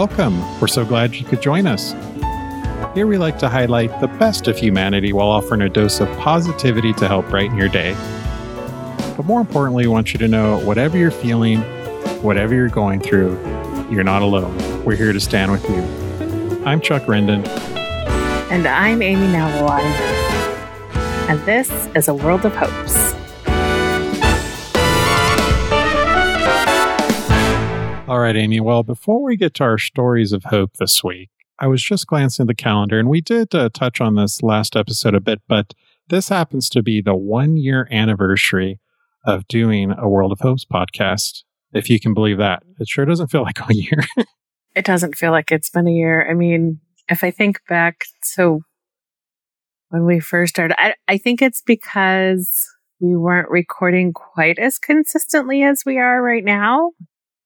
welcome. We're so glad you could join us. Here we like to highlight the best of humanity while offering a dose of positivity to help brighten your day. But more importantly, we want you to know whatever you're feeling, whatever you're going through, you're not alone. We're here to stand with you. I'm Chuck Rendon. And I'm Amy Nawalai. And this is A World of Hopes. All right, Amy. Well, before we get to our stories of hope this week, I was just glancing at the calendar, and we did uh, touch on this last episode a bit, but this happens to be the one year anniversary of doing a World of Hopes podcast. If you can believe that, it sure doesn't feel like a year. it doesn't feel like it's been a year. I mean, if I think back to when we first started, I, I think it's because we weren't recording quite as consistently as we are right now.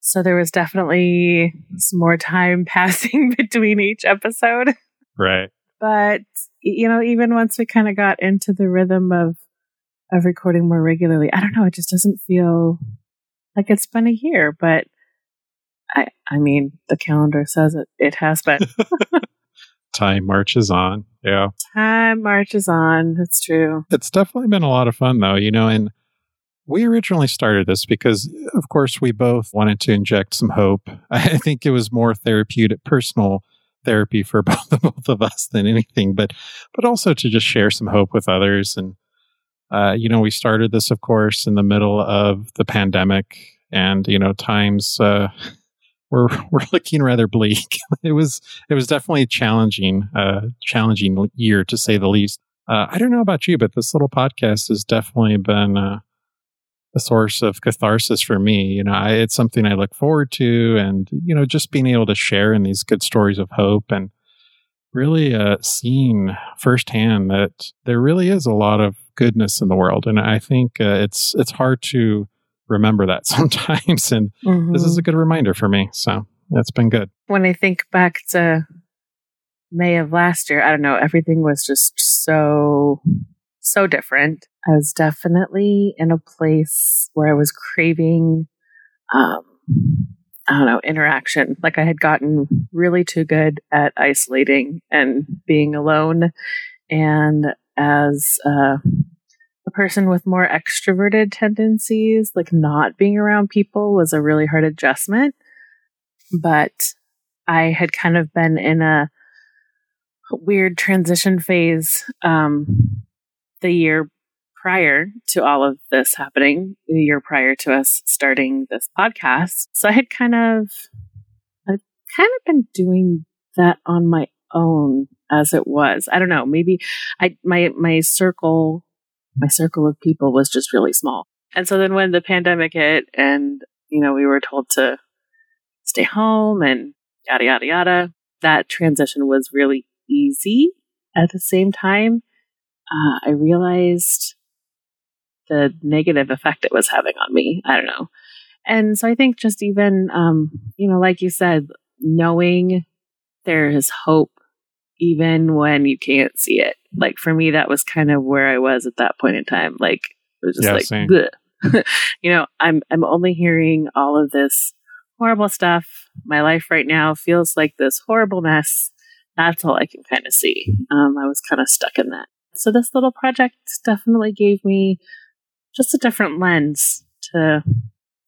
So there was definitely some more time passing between each episode. Right. But, you know, even once we kind of got into the rhythm of, of recording more regularly, I don't know, it just doesn't feel like it's been a year, but I, I mean, the calendar says it, it has been. time marches on. Yeah. Time marches on. That's true. It's definitely been a lot of fun though, you know, and we originally started this because, of course, we both wanted to inject some hope. I think it was more therapeutic, personal therapy for both, both of us than anything, but but also to just share some hope with others. And uh, you know, we started this, of course, in the middle of the pandemic, and you know, times uh, were were looking rather bleak. it was it was definitely challenging, uh, challenging year to say the least. Uh, I don't know about you, but this little podcast has definitely been uh, a source of catharsis for me. You know, I, it's something I look forward to, and you know, just being able to share in these good stories of hope and really uh, seeing firsthand that there really is a lot of goodness in the world, and I think uh, it's it's hard to remember that sometimes, and mm-hmm. this is mm-hmm. a good reminder for me. So that's been good. When I think back to May of last year, I don't know, everything was just so so different. I was definitely in a place where I was craving, um, I don't know, interaction. Like I had gotten really too good at isolating and being alone. And as uh, a person with more extroverted tendencies, like not being around people was a really hard adjustment. But I had kind of been in a weird transition phase um, the year prior to all of this happening, the year prior to us starting this podcast. So I had kind of, I've kind of been doing that on my own as it was. I don't know. Maybe I, my, my circle, my circle of people was just really small. And so then when the pandemic hit and, you know, we were told to stay home and yada, yada, yada, that transition was really easy. At the same time, uh, I realized the negative effect it was having on me. I don't know. And so I think just even, um, you know, like you said, knowing there is hope even when you can't see it. Like for me, that was kind of where I was at that point in time. Like it was just yeah, like, you know, I'm I'm only hearing all of this horrible stuff. My life right now feels like this horrible mess. That's all I can kind of see. Um, I was kind of stuck in that. So this little project definitely gave me just a different lens to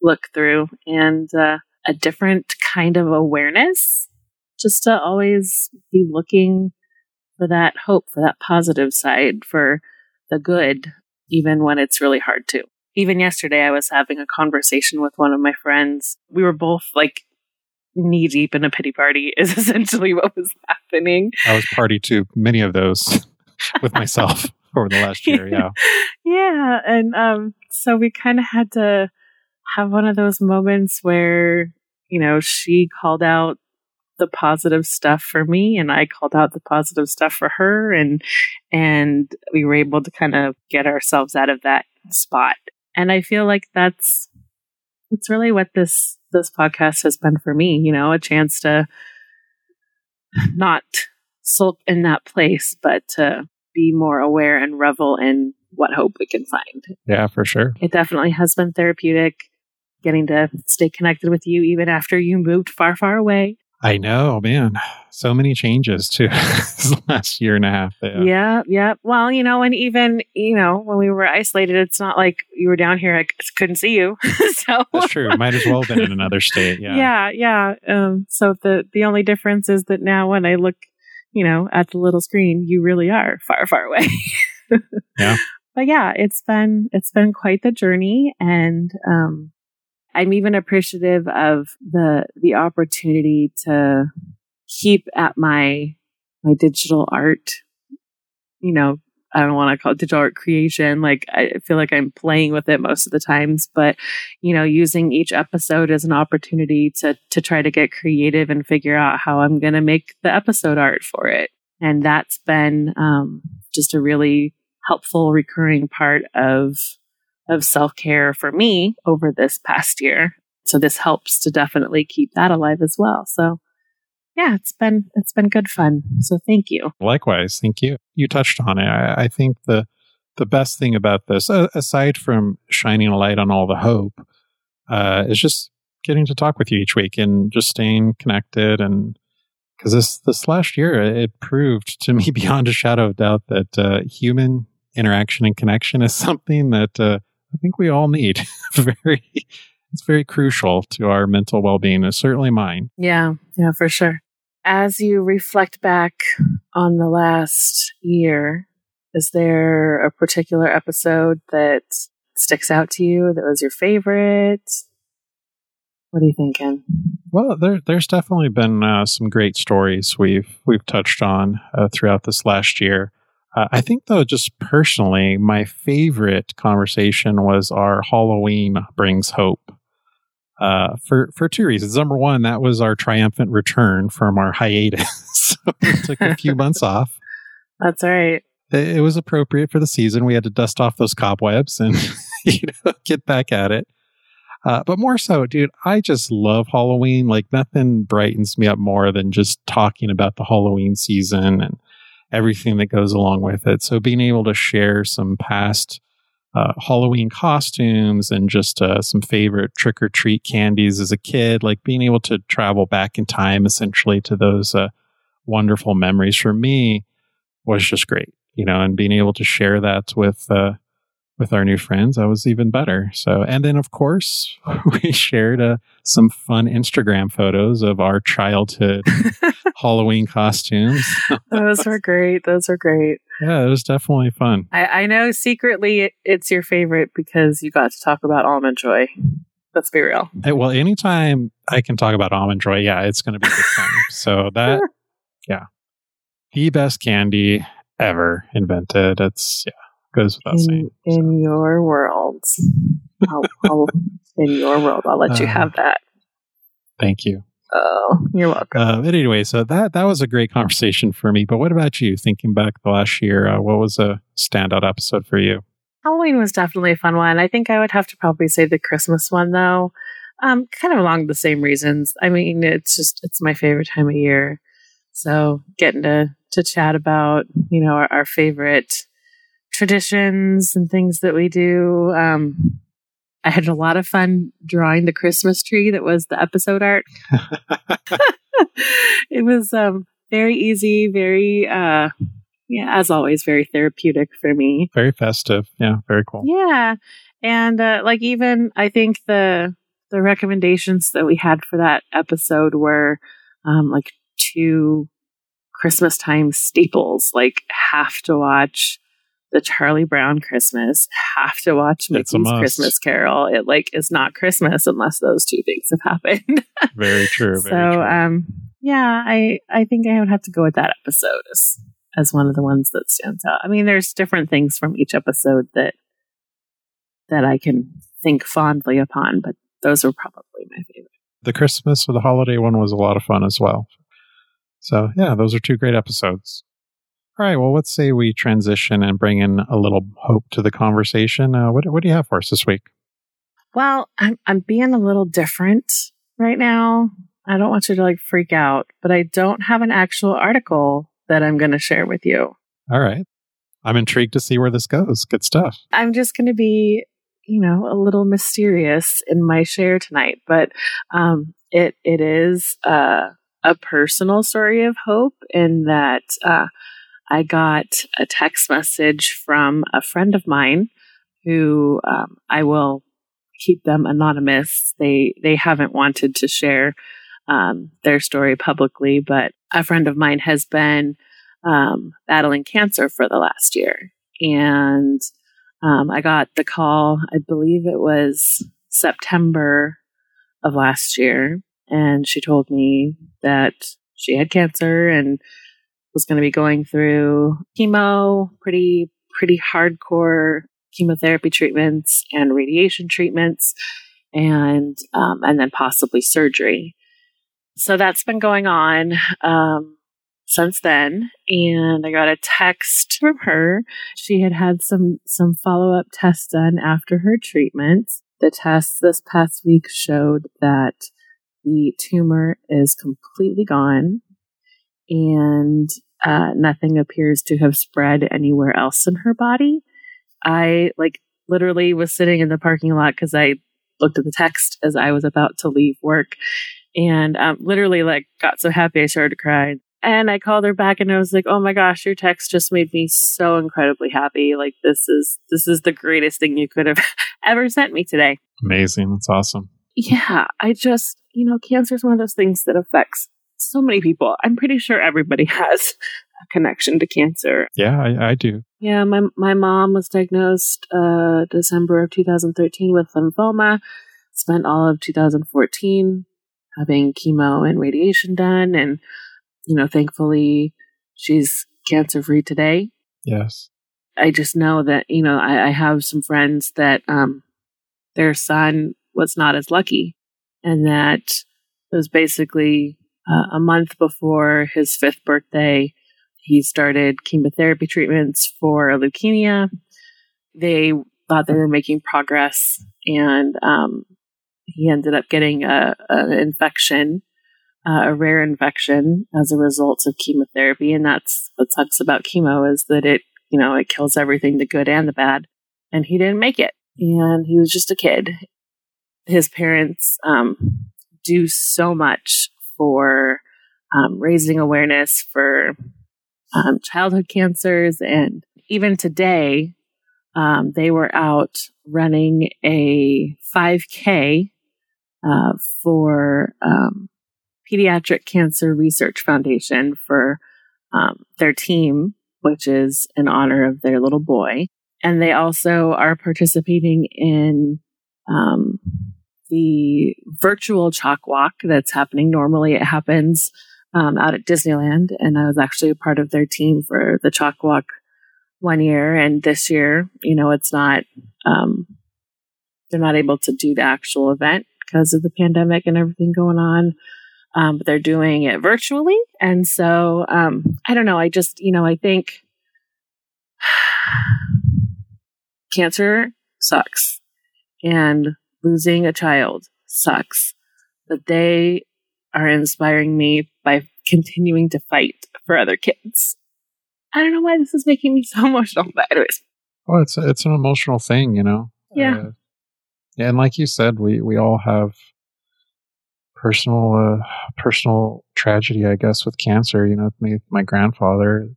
look through and uh, a different kind of awareness just to always be looking for that hope, for that positive side, for the good, even when it's really hard to. Even yesterday, I was having a conversation with one of my friends. We were both like knee deep in a pity party, is essentially what was happening. I was party to many of those with myself over the last year. Yeah. yeah. And um, so we kind of had to have one of those moments where, you know, she called out the positive stuff for me and I called out the positive stuff for her and and we were able to kind of get ourselves out of that spot. And I feel like that's that's really what this this podcast has been for me, you know, a chance to not sulk in that place, but to be more aware and revel in what hope we can find. Yeah, for sure. It definitely has been therapeutic getting to stay connected with you even after you moved far, far away. I know, man. So many changes too this last year and a half. Yeah. yeah, yeah. Well, you know, and even you know when we were isolated, it's not like you were down here. I couldn't see you. so that's true. Might as well have been in another state. Yeah, yeah, yeah. Um, so the the only difference is that now when I look, you know, at the little screen, you really are far, far away. yeah. But yeah, it's been it's been quite the journey, and um, I'm even appreciative of the the opportunity to keep at my my digital art. You know, I don't want to call it digital art creation. Like I feel like I'm playing with it most of the times, but you know, using each episode as an opportunity to to try to get creative and figure out how I'm going to make the episode art for it. And that's been um, just a really helpful recurring part of of self care for me over this past year. So this helps to definitely keep that alive as well. So yeah, it's been it's been good fun. So thank you. Likewise, thank you. You touched on it. I, I think the the best thing about this, uh, aside from shining a light on all the hope, uh, is just getting to talk with you each week and just staying connected. And because this this last year, it proved to me beyond a shadow of doubt that uh, human interaction and connection is something that uh, I think we all need. very, it's very crucial to our mental well being. It's certainly mine. Yeah, yeah, for sure. As you reflect back on the last year, is there a particular episode that sticks out to you that was your favorite? What are you thinking? Well, there, there's definitely been uh, some great stories we've we've touched on uh, throughout this last year. Uh, I think, though, just personally, my favorite conversation was our Halloween brings hope. Uh, for for two reasons. Number one, that was our triumphant return from our hiatus. so we took a few months off. That's right. It, it, was appropriate for the season. We had to dust off those cobwebs and you know get back at it. Uh, but more so, dude, I just love Halloween. Like nothing brightens me up more than just talking about the Halloween season and everything that goes along with it. So being able to share some past uh, Halloween costumes and just uh, some favorite trick or treat candies as a kid, like being able to travel back in time essentially to those uh, wonderful memories for me was just great, you know, and being able to share that with uh, with our new friends, I was even better. So, and then of course, we shared uh, some fun Instagram photos of our childhood Halloween costumes. Those were great. Those were great. Yeah, it was definitely fun. I, I know secretly it's your favorite because you got to talk about almond joy. Let's be real. Hey, well, anytime I can talk about almond joy, yeah, it's going to be a good time. so that, yeah, the best candy ever invented. It's yeah goes without in, saying. In so. your world, I'll, I'll, in your world, I'll let uh, you have that. Thank you. Oh, you're welcome. Uh, but anyway, so that that was a great conversation for me. But what about you? Thinking back the last year, uh, what was a standout episode for you? Halloween was definitely a fun one. I think I would have to probably say the Christmas one though. Um, kind of along the same reasons. I mean, it's just it's my favorite time of year. So getting to to chat about you know our, our favorite traditions and things that we do. Um, I had a lot of fun drawing the Christmas tree that was the episode art. it was um, very easy, very, uh, yeah, as always, very therapeutic for me. Very festive. Yeah, very cool. Yeah. And uh, like even I think the the recommendations that we had for that episode were um, like two Christmas time staples, like have to watch the Charlie Brown Christmas, have to watch Mickey's Christmas Carol. It like is not Christmas unless those two things have happened. very true. Very so, true. um, yeah, I I think I would have to go with that episode as as one of the ones that stands out. I mean, there's different things from each episode that that I can think fondly upon, but those were probably my favorite. The Christmas or the holiday one was a lot of fun as well. So yeah, those are two great episodes. All right. Well, let's say we transition and bring in a little hope to the conversation. Uh, what, what do you have for us this week? Well, I'm, I'm being a little different right now. I don't want you to like freak out, but I don't have an actual article that I'm going to share with you. All right. I'm intrigued to see where this goes. Good stuff. I'm just going to be, you know, a little mysterious in my share tonight, but um, it it is uh, a personal story of hope in that uh, I got a text message from a friend of mine who um, I will keep them anonymous. They they haven't wanted to share um, their story publicly, but a friend of mine has been um, battling cancer for the last year, and um, I got the call. I believe it was September of last year, and she told me that she had cancer and was going to be going through chemo, pretty pretty hardcore chemotherapy treatments and radiation treatments, and um, and then possibly surgery. So that's been going on um, since then, and I got a text from her. She had had some some follow up tests done after her treatment. The tests this past week showed that the tumor is completely gone and uh, nothing appears to have spread anywhere else in her body. I like literally was sitting in the parking lot because I looked at the text as I was about to leave work and um, literally like got so happy I started to cry. And I called her back and I was like, "Oh my gosh, your text just made me so incredibly happy. Like this is this is the greatest thing you could have ever sent me today." Amazing. That's awesome. Yeah, I just, you know, cancer is one of those things that affects so many people. I'm pretty sure everybody has a connection to cancer. Yeah, I, I do. Yeah, my my mom was diagnosed uh, December of 2013 with lymphoma. Spent all of 2014 having chemo and radiation done, and you know, thankfully, she's cancer free today. Yes. I just know that you know I, I have some friends that um, their son was not as lucky, and that it was basically uh, a month before his fifth birthday, he started chemotherapy treatments for leukemia. They thought they were making progress, and um, he ended up getting a, an infection, uh, a rare infection, as a result of chemotherapy. And that's what sucks about chemo is that it, you know, it kills everything, the good and the bad. And he didn't make it, and he was just a kid. His parents um, do so much for um, raising awareness for um, childhood cancers. And even today, um, they were out running a 5K uh, for um, Pediatric Cancer Research Foundation for um, their team, which is in honor of their little boy. And they also are participating in um, the virtual chalk walk that's happening. Normally, it happens um, out at Disneyland, and I was actually a part of their team for the chalk walk one year. And this year, you know, it's not um, they're not able to do the actual event because of the pandemic and everything going on. Um, but they're doing it virtually, and so um, I don't know. I just, you know, I think cancer sucks, and losing a child sucks, but they are inspiring me by continuing to fight for other kids. I don't know why this is making me so emotional, but anyways. Well, it's it's an emotional thing, you know. Yeah. Uh, yeah, and like you said, we we all have personal uh, personal tragedy, I guess, with cancer. You know, me, my grandfather,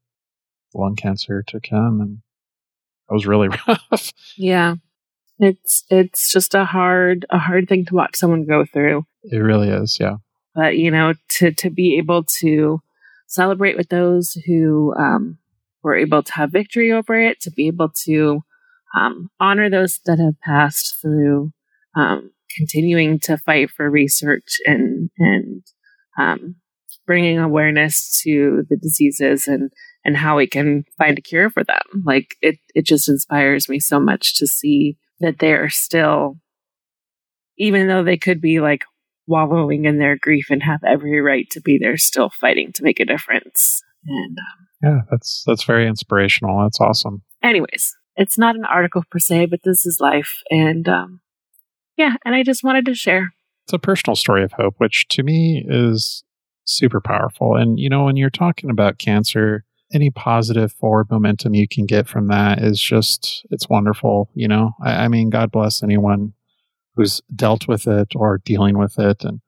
lung cancer took him, and that was really rough. Yeah. It's it's just a hard a hard thing to watch someone go through. It really is, yeah. But you know, to to be able to celebrate with those who um, were able to have victory over it, to be able to um, honor those that have passed through um, continuing to fight for research and and um, bringing awareness to the diseases and and how we can find a cure for them. Like it, it just inspires me so much to see that they are still, even though they could be like wallowing in their grief and have every right to be there, still fighting to make a difference. And um, yeah, that's that's very inspirational. That's awesome. Anyways, it's not an article per se, but this is life, and um, yeah, and I just wanted to share. It's a personal story of hope, which to me is super powerful. And you know, when you're talking about cancer, any positive forward momentum you can get from that is just it's wonderful you know I, I, mean god bless anyone who's dealt with it or dealing with it and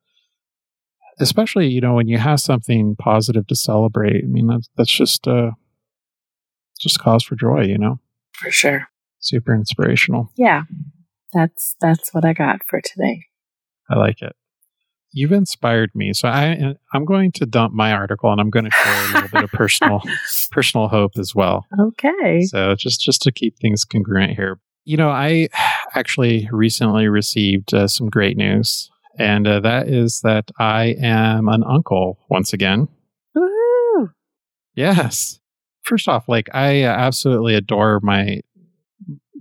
especially you know when you have something positive to celebrate. I mean that's that's just uh just cause for joy, you know. For sure. Super inspirational. Yeah. That's that's what I got for today. I like it. You've inspired me. So I I'm going to dump my article and I'm going to share a little bit of personal personal hope as well. Okay. So just just to keep things congruent here. You know, I actually recently received uh, some great news and uh, that is that I am an uncle once again. Woo! Yes. First off, like I uh, absolutely adore my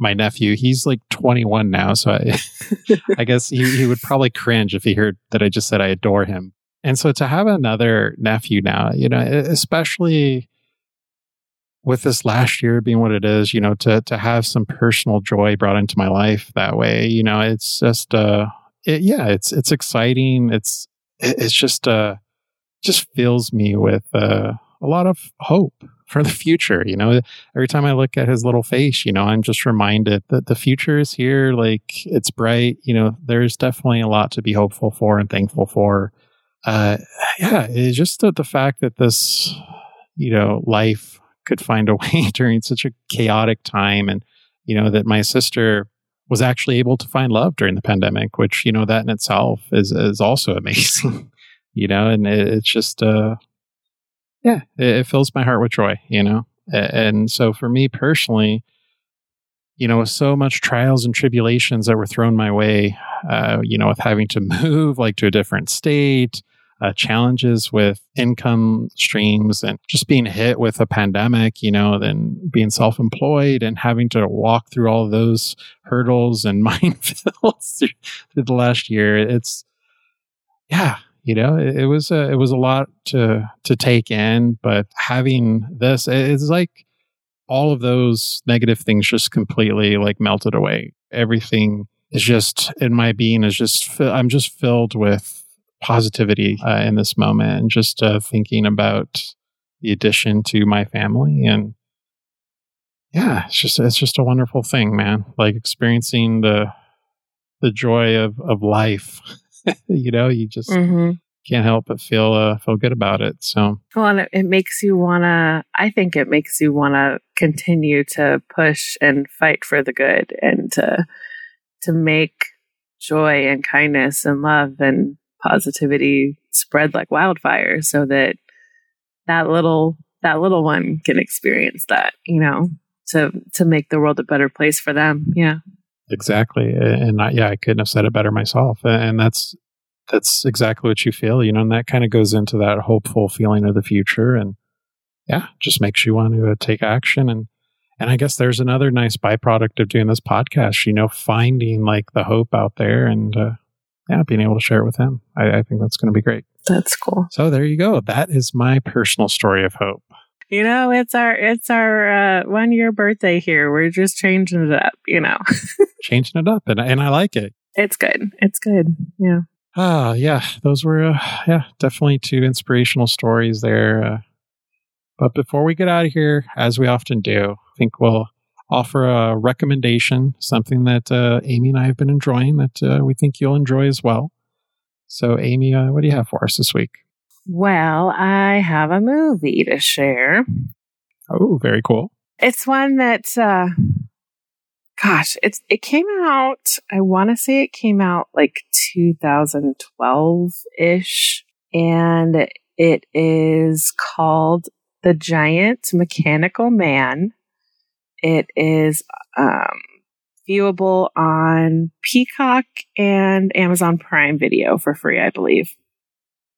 my nephew. He's like 21 now, so I, I guess he, he would probably cringe if he heard that I just said I adore him. And so to have another nephew now, you know, especially with this last year being what it is, you know, to to have some personal joy brought into my life that way, you know, it's just uh it, yeah, it's it's exciting. It's it, it's just uh just fills me with uh a lot of hope for the future. You know, every time I look at his little face, you know, I'm just reminded that the future is here. Like it's bright. You know, there's definitely a lot to be hopeful for and thankful for. Uh, yeah, it's just the, the fact that this, you know, life could find a way during such a chaotic time and, you know, that my sister was actually able to find love during the pandemic, which, you know, that in itself is, is also amazing, you know, and it, it's just, uh, yeah, it, it fills my heart with joy, you know? And so for me personally, you know, with so much trials and tribulations that were thrown my way, uh, you know, with having to move like to a different state, uh, challenges with income streams and just being hit with a pandemic, you know, then being self employed and having to walk through all those hurdles and minefields through the last year. It's, yeah, you know it, it, was a it was a lot to to take in but having this it's like all of those negative things just completely like melted away. Everything is just in my being is just i'm just filled with positivity uh, in this moment and just uh, thinking about the addition to my family and yeah it's just it's just a wonderful thing man. Like experiencing the the joy of of life you know, you just mm-hmm. can't help but feel uh, feel good about it. So well, and it, it makes you wanna. I think it makes you wanna continue to push and fight for the good and to to make joy and kindness and love and positivity spread like wildfire, so that that little that little one can experience that. You know, to to make the world a better place for them. Yeah. Exactly. And I, yeah, I couldn't have said it better myself. And that's, that's exactly what you feel, you know, and that kind of goes into that hopeful feeling of the future. And yeah, just makes you want to take action. And, and I guess there's another nice byproduct of doing this podcast, you know, finding like the hope out there and, uh, yeah, being able to share it with him. I, I think that's going to be great. That's cool. So there you go. That is my personal story of hope you know, it's our it's our uh, one year birthday here. We're just changing it up, you know. changing it up, and and I like it. It's good. It's good. Yeah. Ah, yeah. Those were uh, yeah, definitely two inspirational stories there. Uh, but before we get out of here, as we often do, I think we'll offer a recommendation, something that uh, Amy and I have been enjoying that uh, we think you'll enjoy as well. So, Amy, uh, what do you have for us this week? Well, I have a movie to share. Oh, very cool. It's one that uh gosh, it's it came out, I want to say it came out like 2012-ish and it is called The Giant Mechanical Man. It is um viewable on Peacock and Amazon Prime Video for free, I believe.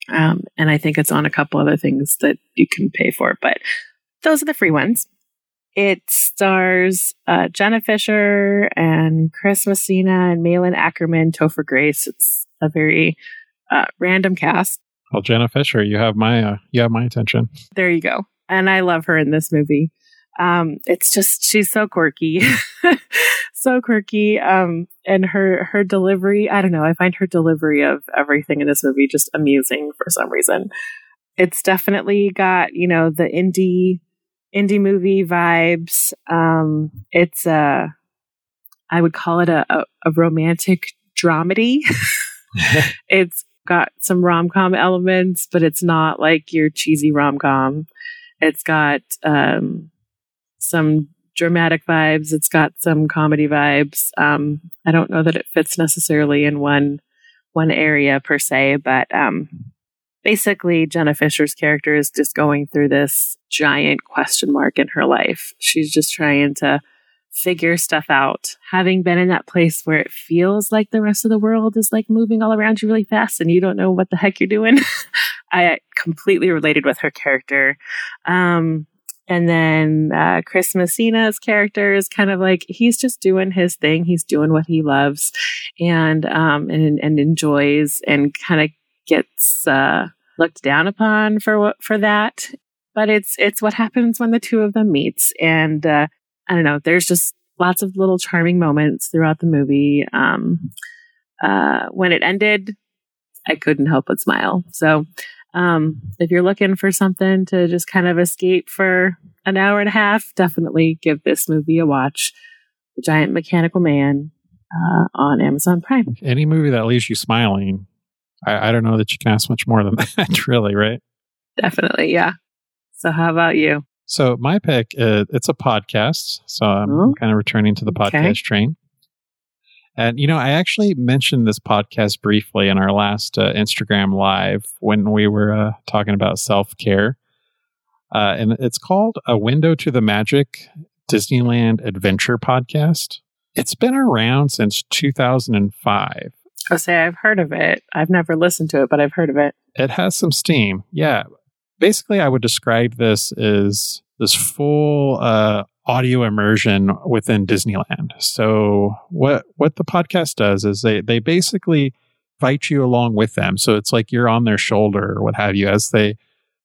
Um, and I think it's on a couple other things that you can pay for, but those are the free ones. It stars uh, Jenna Fischer and Chris Messina and Malin Akerman, Topher Grace. It's a very uh, random cast. Well, Jenna Fischer, you have my uh, you have my attention. There you go, and I love her in this movie. Um, it's just she's so quirky, so quirky. Um, and her her delivery, I don't know. I find her delivery of everything in this movie just amusing for some reason. It's definitely got you know the indie indie movie vibes. Um, it's a I would call it a a, a romantic dramedy. it's got some rom com elements, but it's not like your cheesy rom com. It's got um, some dramatic vibes. It's got some comedy vibes. Um, I don't know that it fits necessarily in one one area per se, but um, basically, Jenna Fischer's character is just going through this giant question mark in her life. She's just trying to figure stuff out. Having been in that place where it feels like the rest of the world is like moving all around you really fast and you don't know what the heck you're doing. I completely related with her character. Um, and then uh, Chris Messina's character is kind of like he's just doing his thing. He's doing what he loves, and um, and and enjoys, and kind of gets uh, looked down upon for for that. But it's it's what happens when the two of them meets, and uh, I don't know. There's just lots of little charming moments throughout the movie. Um, uh, when it ended, I couldn't help but smile. So, um, if you're looking for something to just kind of escape for an hour and a half, definitely give this movie a watch. The Giant Mechanical Man uh, on Amazon Prime. Any movie that leaves you smiling, I, I don't know that you can ask much more than that, really, right? Definitely, yeah. So, how about you? So my pick, uh, it's a podcast. So I'm oh. kind of returning to the podcast okay. train. And, you know, I actually mentioned this podcast briefly in our last uh, Instagram live when we were uh, talking about self care. Uh, and it's called A Window to the Magic Disneyland Adventure Podcast. It's been around since 2005. I say I've heard of it. I've never listened to it, but I've heard of it. It has some steam. Yeah basically, I would describe this as this full uh, audio immersion within Disneyland. So what what the podcast does is they they basically invite you along with them. So it's like you're on their shoulder or what have you as they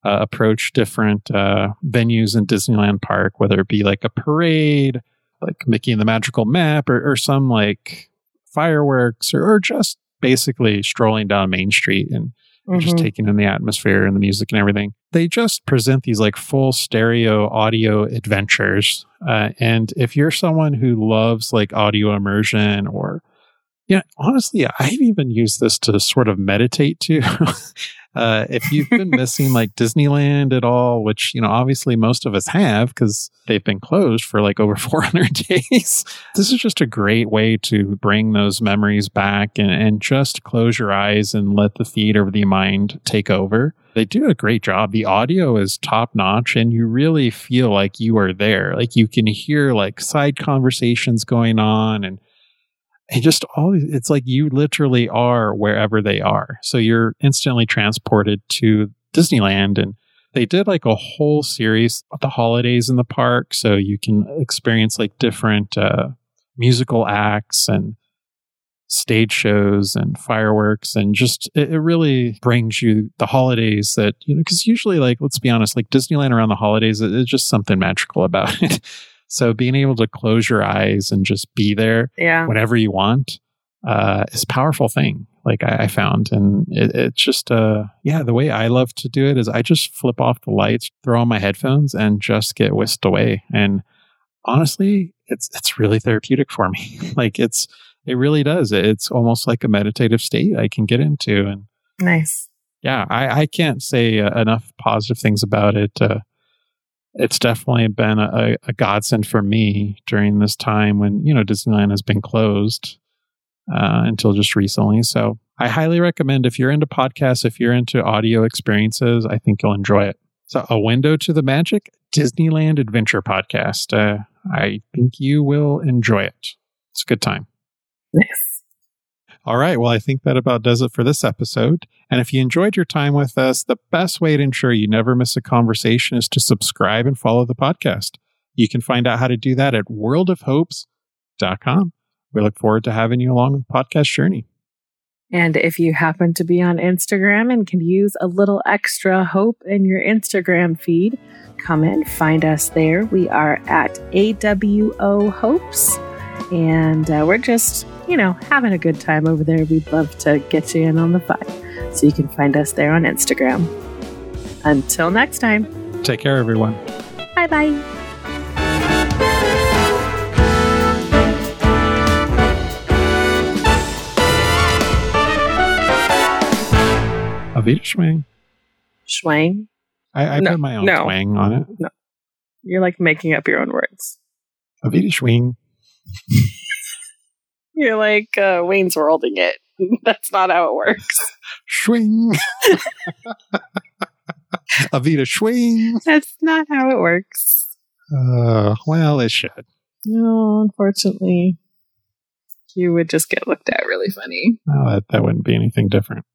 uh, approach different uh, venues in Disneyland Park, whether it be like a parade, like Mickey and the Magical Map, or, or some like fireworks, or, or just basically strolling down Main Street and mm-hmm. just taking in the atmosphere and the music and everything. They just present these like full stereo audio adventures. Uh, and if you're someone who loves like audio immersion or yeah, honestly, I've even used this to sort of meditate too. Uh, if you've been missing like Disneyland at all, which, you know, obviously most of us have because they've been closed for like over 400 days, this is just a great way to bring those memories back and, and just close your eyes and let the theater of the mind take over. They do a great job. The audio is top notch and you really feel like you are there. Like you can hear like side conversations going on and and just always it's like you literally are wherever they are. So you're instantly transported to disneyland and they did like a whole series of the holidays in the park so you can experience like different uh, musical acts and stage shows and fireworks and just it, it really brings you the holidays that you know because usually like let's be honest like disneyland around the holidays it, it's just something magical about it so being able to close your eyes and just be there yeah. whenever you want uh, is a powerful thing. Like I, I found, and it, it's just uh, yeah. The way I love to do it is I just flip off the lights, throw on my headphones, and just get whisked away. And honestly, it's it's really therapeutic for me. like it's it really does. It's almost like a meditative state I can get into. And nice. Yeah, I, I can't say uh, enough positive things about it. Uh, it's definitely been a, a godsend for me during this time when you know Disneyland has been closed uh, until just recently. So I highly recommend if you're into podcasts, if you're into audio experiences, I think you'll enjoy it. So a window to the magic Disneyland Adventure podcast. Uh, I think you will enjoy it. It's a good time. Nice. All right. Well, I think that about does it for this episode. And if you enjoyed your time with us, the best way to ensure you never miss a conversation is to subscribe and follow the podcast. You can find out how to do that at worldofhopes.com. We look forward to having you along the podcast journey. And if you happen to be on Instagram and can use a little extra hope in your Instagram feed, come and find us there. We are at AWO Hopes, and uh, we're just you know, having a good time over there, we'd love to get you in on the fun. So you can find us there on Instagram. Until next time, take care, everyone. Bye bye. Avita Schwing. Schwang. I, I No, put my own no. twang on it. No. You're like making up your own words. Avita Schwing. You're like uh, Wayne's worlding it. That's not how it works. Schwing. Avita Schwing. That's not how it works. Uh, well, it should. No, unfortunately, you would just get looked at really funny. No, that, that wouldn't be anything different.